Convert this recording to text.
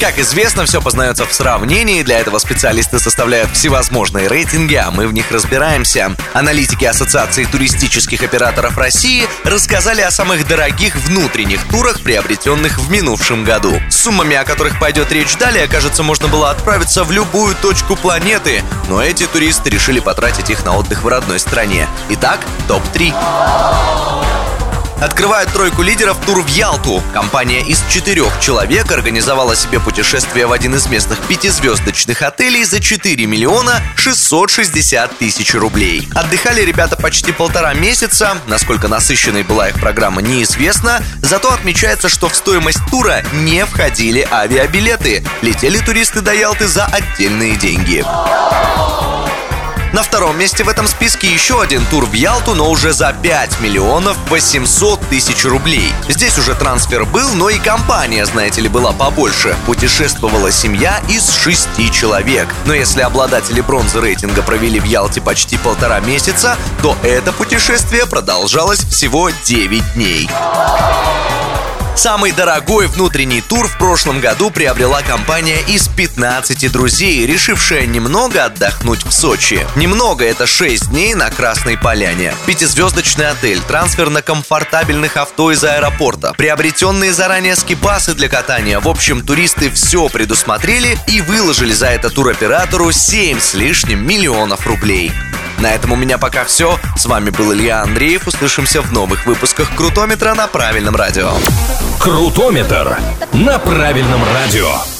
Как известно, все познается в сравнении. Для этого специалисты составляют всевозможные рейтинги, а мы в них разбираемся. Аналитики Ассоциации туристических операторов России рассказали о самых дорогих внутренних турах, приобретенных в минувшем году. С суммами, о которых пойдет речь далее, кажется, можно было отправиться в любую точку планеты, но эти туристы решили потратить их на отдых в родной стране. Итак, топ-3. Открывает тройку лидеров тур в Ялту. Компания из четырех человек организовала себе путешествие в один из местных пятизвездочных отелей за 4 миллиона 660 тысяч рублей. Отдыхали ребята почти полтора месяца. Насколько насыщенной была их программа, неизвестно. Зато отмечается, что в стоимость тура не входили авиабилеты. Летели туристы до Ялты за отдельные деньги. На втором месте в этом списке еще один тур в Ялту, но уже за 5 миллионов 800 тысяч рублей. Здесь уже трансфер был, но и компания, знаете ли, была побольше. Путешествовала семья из шести человек. Но если обладатели бронзы рейтинга провели в Ялте почти полтора месяца, то это путешествие продолжалось всего 9 дней. Самый дорогой внутренний тур в прошлом году приобрела компания из 15 друзей, решившая немного отдохнуть в Сочи. Немного — это 6 дней на Красной Поляне. Пятизвездочный отель, трансфер на комфортабельных авто из аэропорта, приобретенные заранее скипасы для катания. В общем, туристы все предусмотрели и выложили за это туроператору 7 с лишним миллионов рублей. На этом у меня пока все. С вами был Илья Андреев. Услышимся в новых выпусках Крутометра на правильном радио. Крутометр на правильном радио.